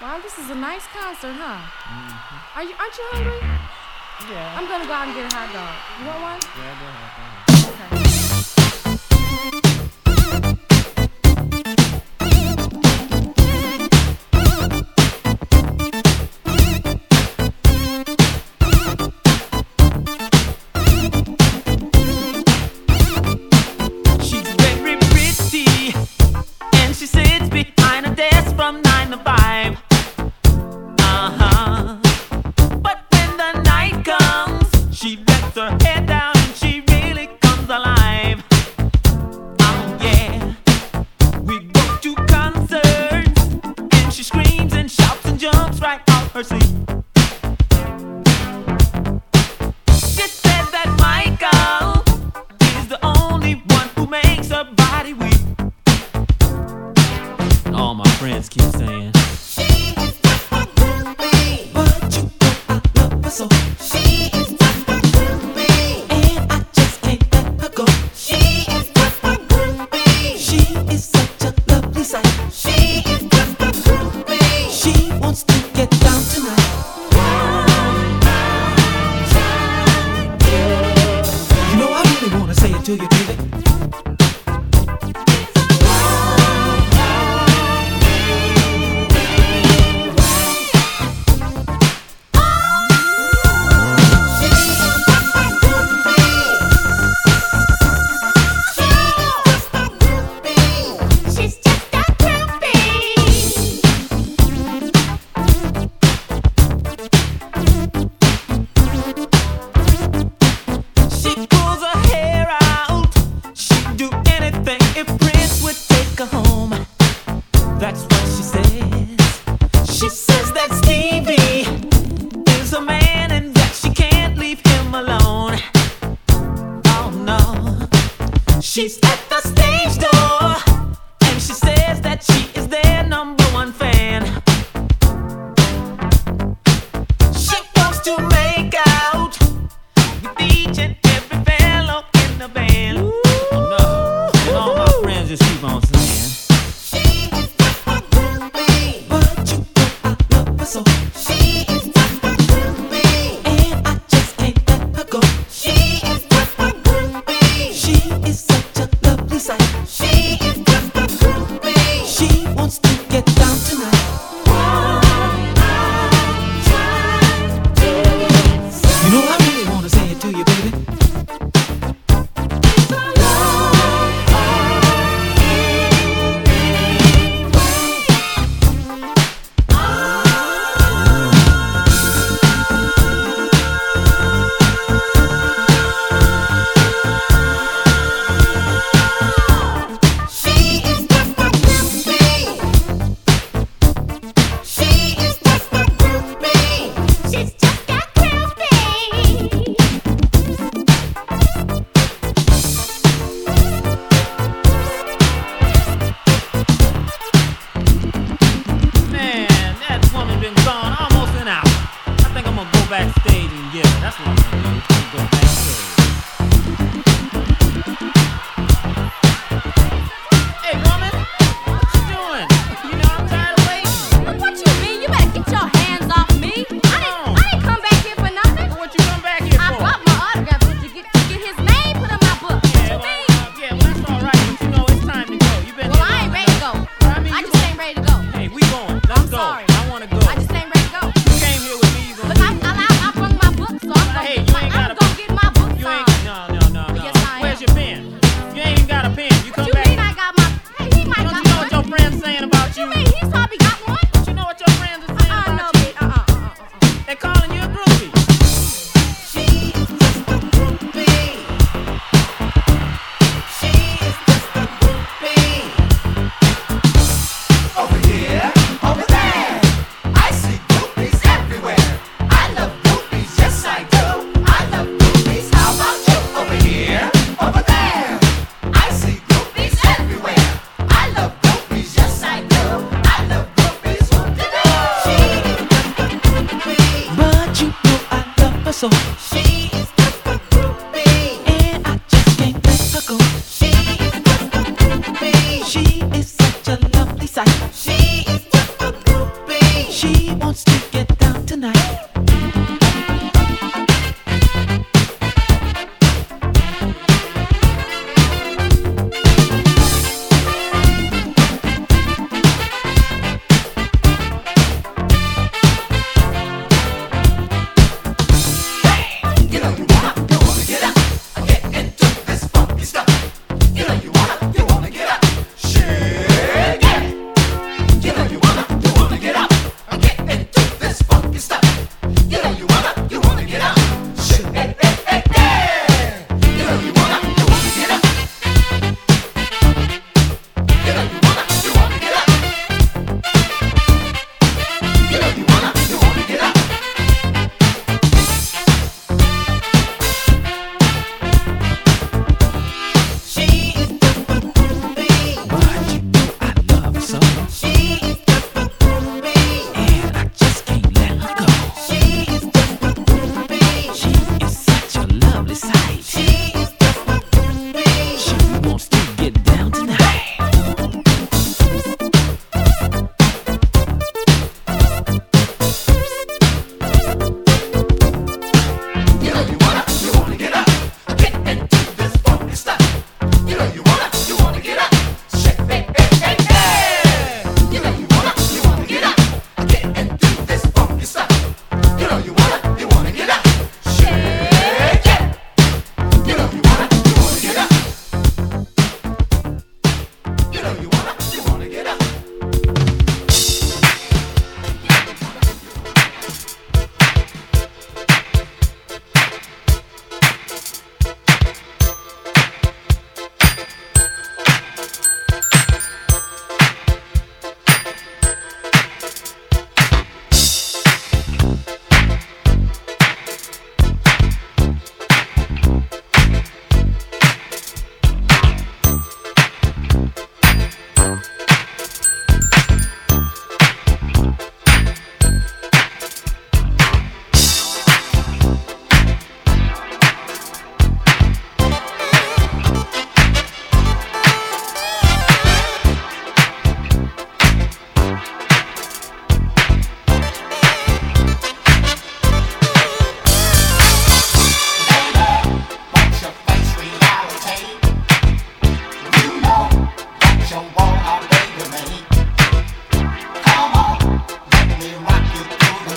Wow, this is a nice concert, huh? Mm-hmm. Are you? Aren't you hungry? Yeah. I'm gonna go out and get a hot dog. You want one? Yeah, I do have.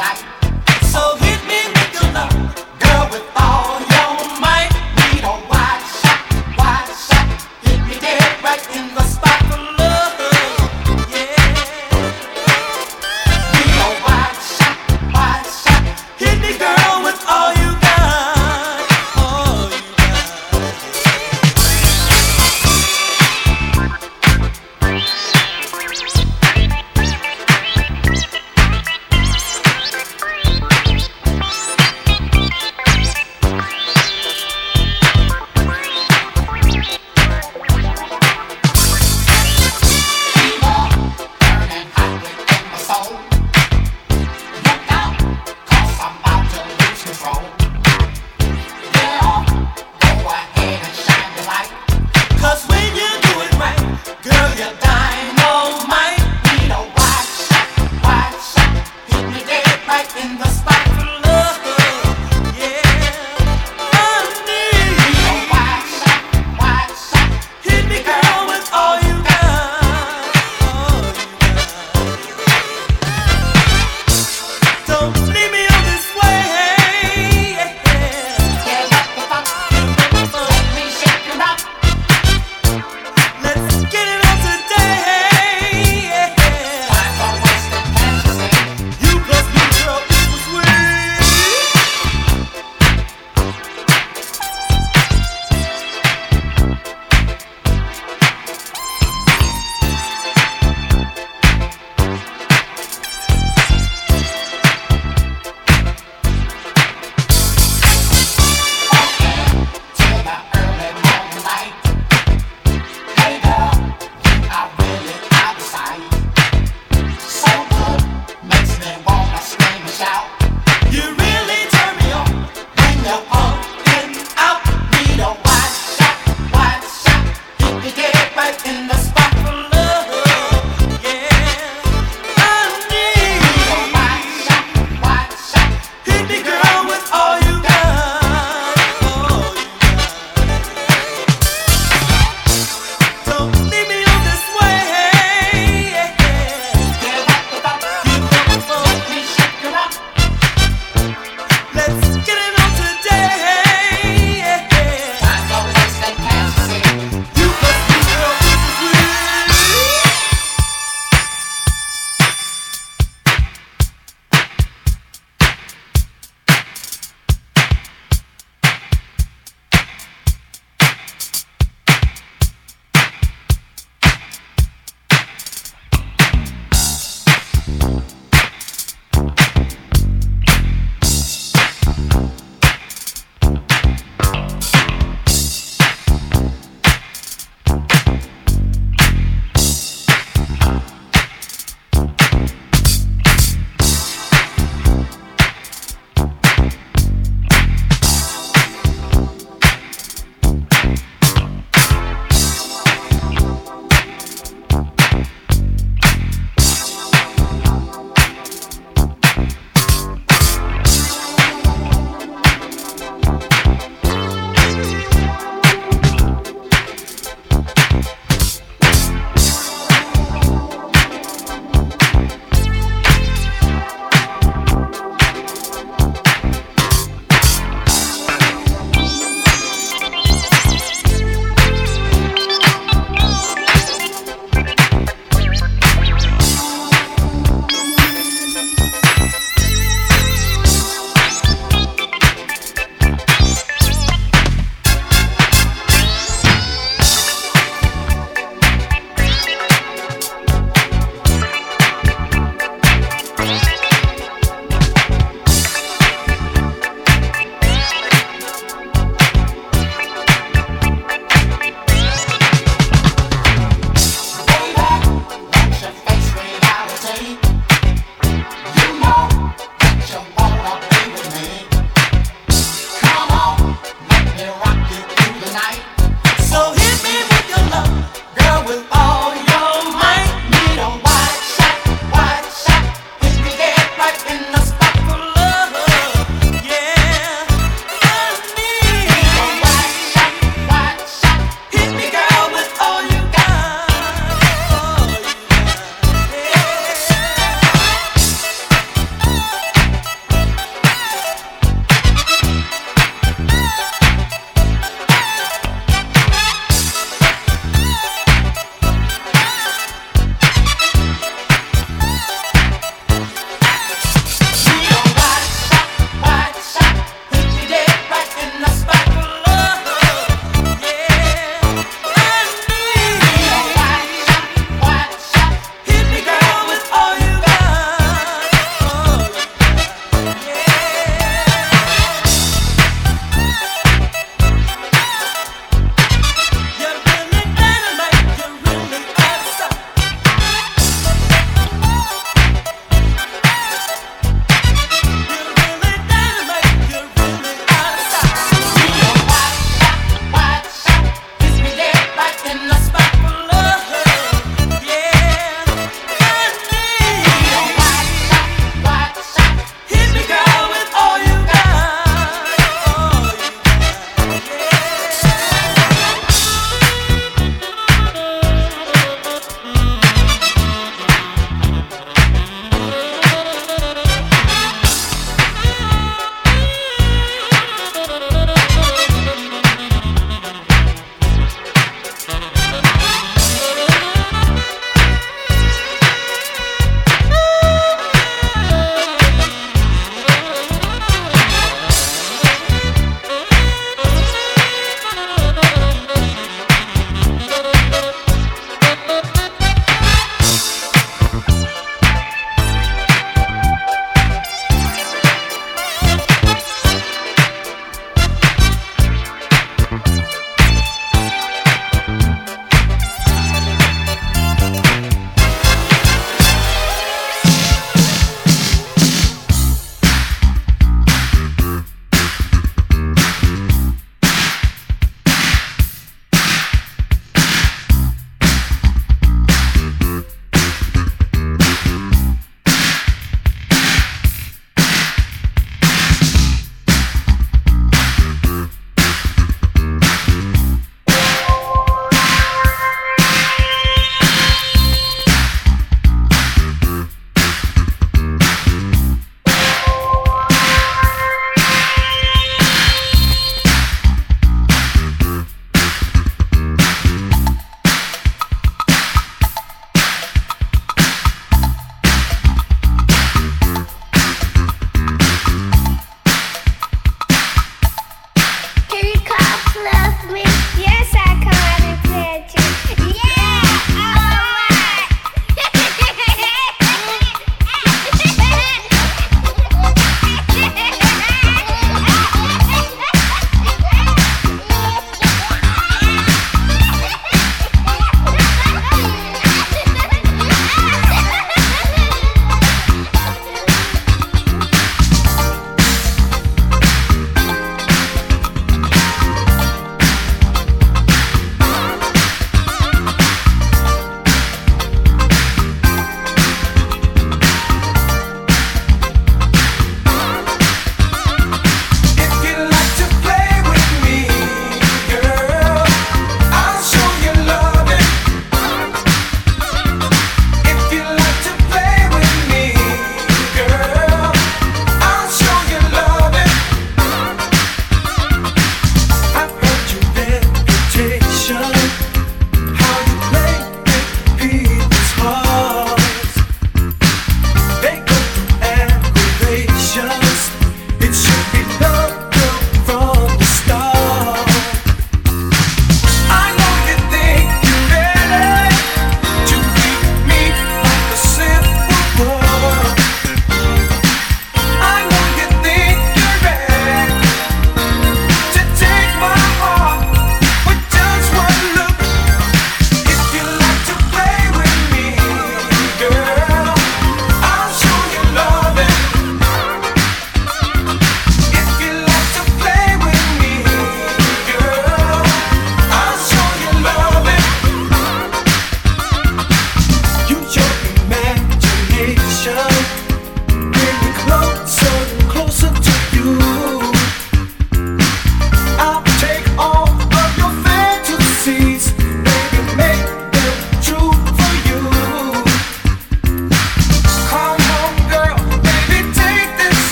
bye.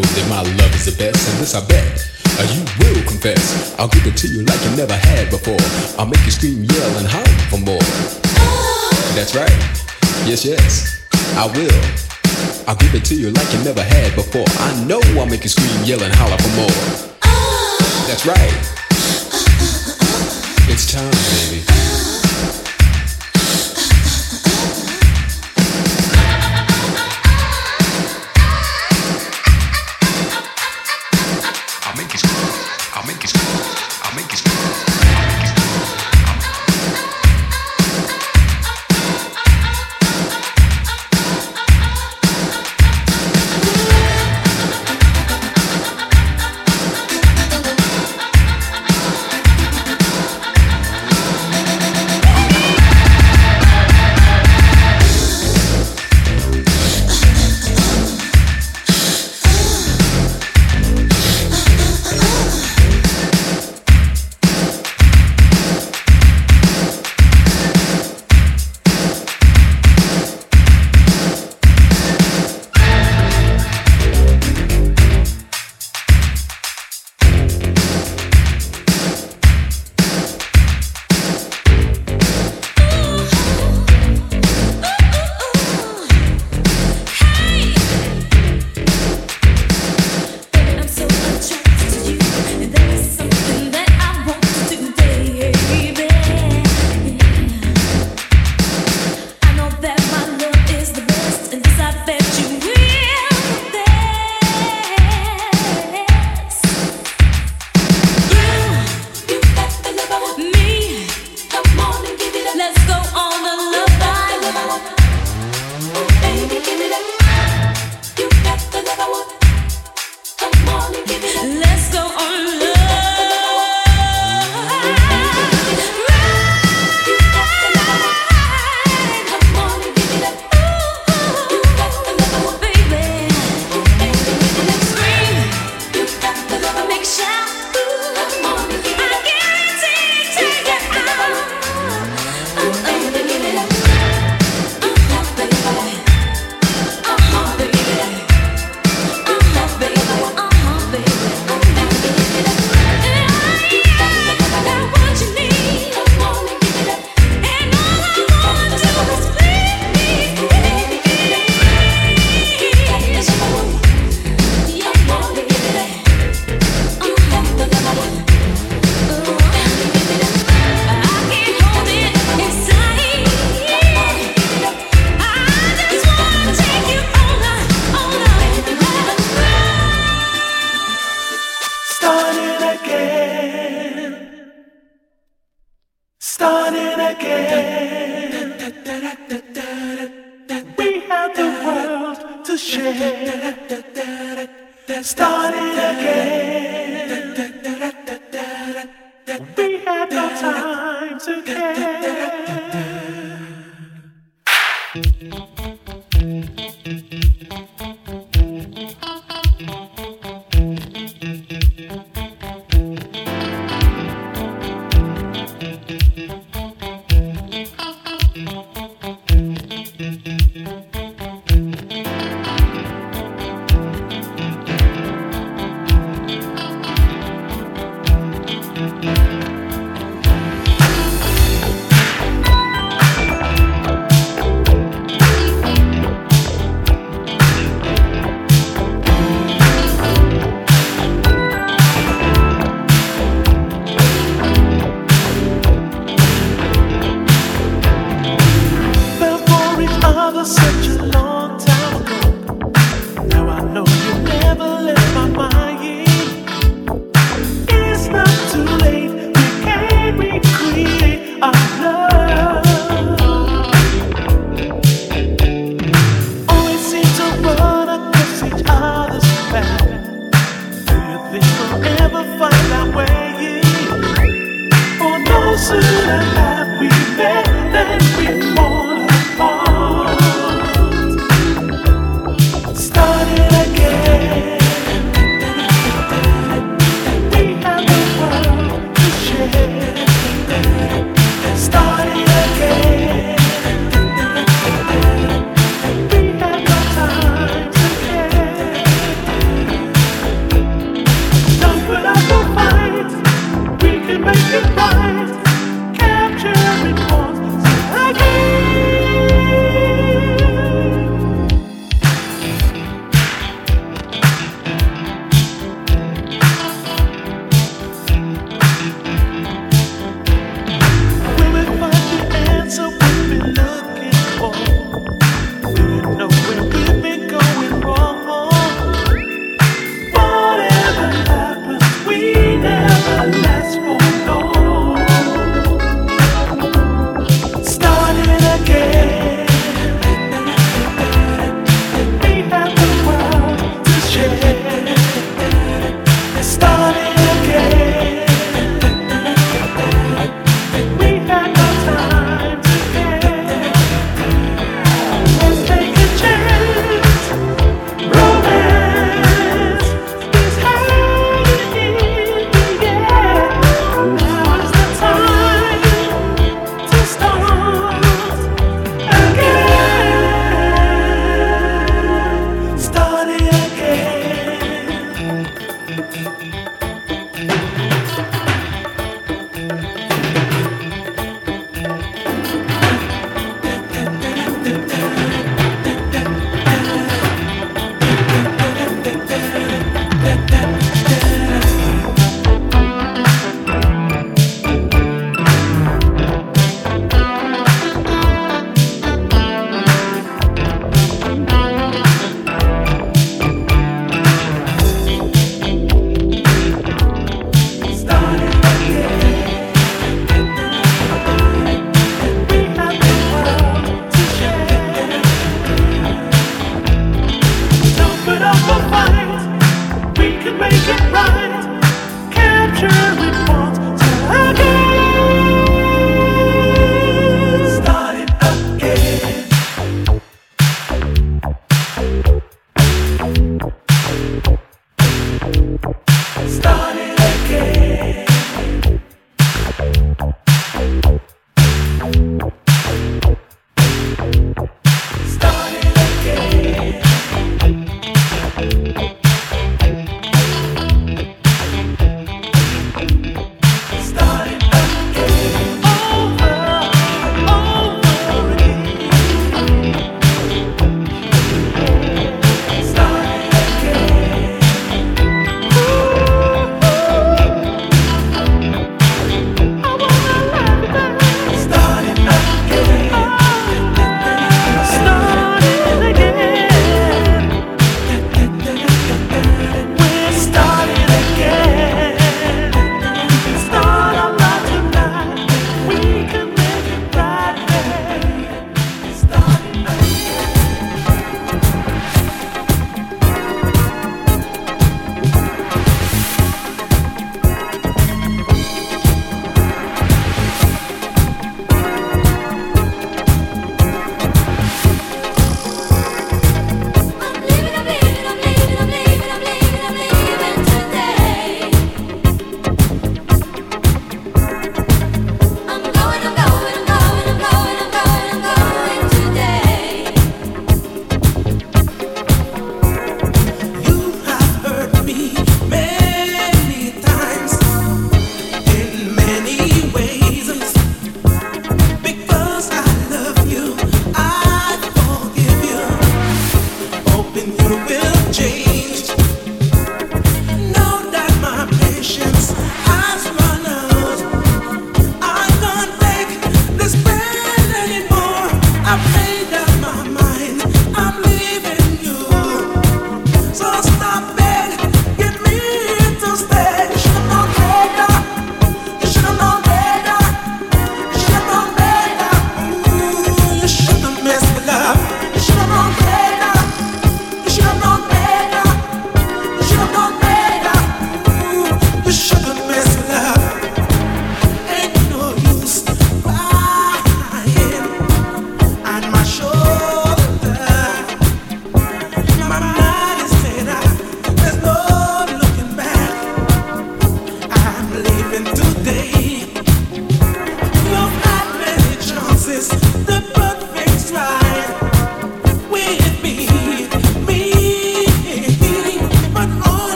that my love is the best, and this I bet. Uh, you will confess. I'll give it to you like you never had before. I'll make you scream, yell, and holler for more. That's right. Yes, yes, I will. I'll give it to you like you never had before. I know I'll make you scream, yell, and holler for more. That's right. It's time, baby.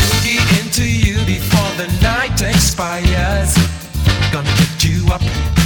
boogie into you before the night expires. Gonna get you up.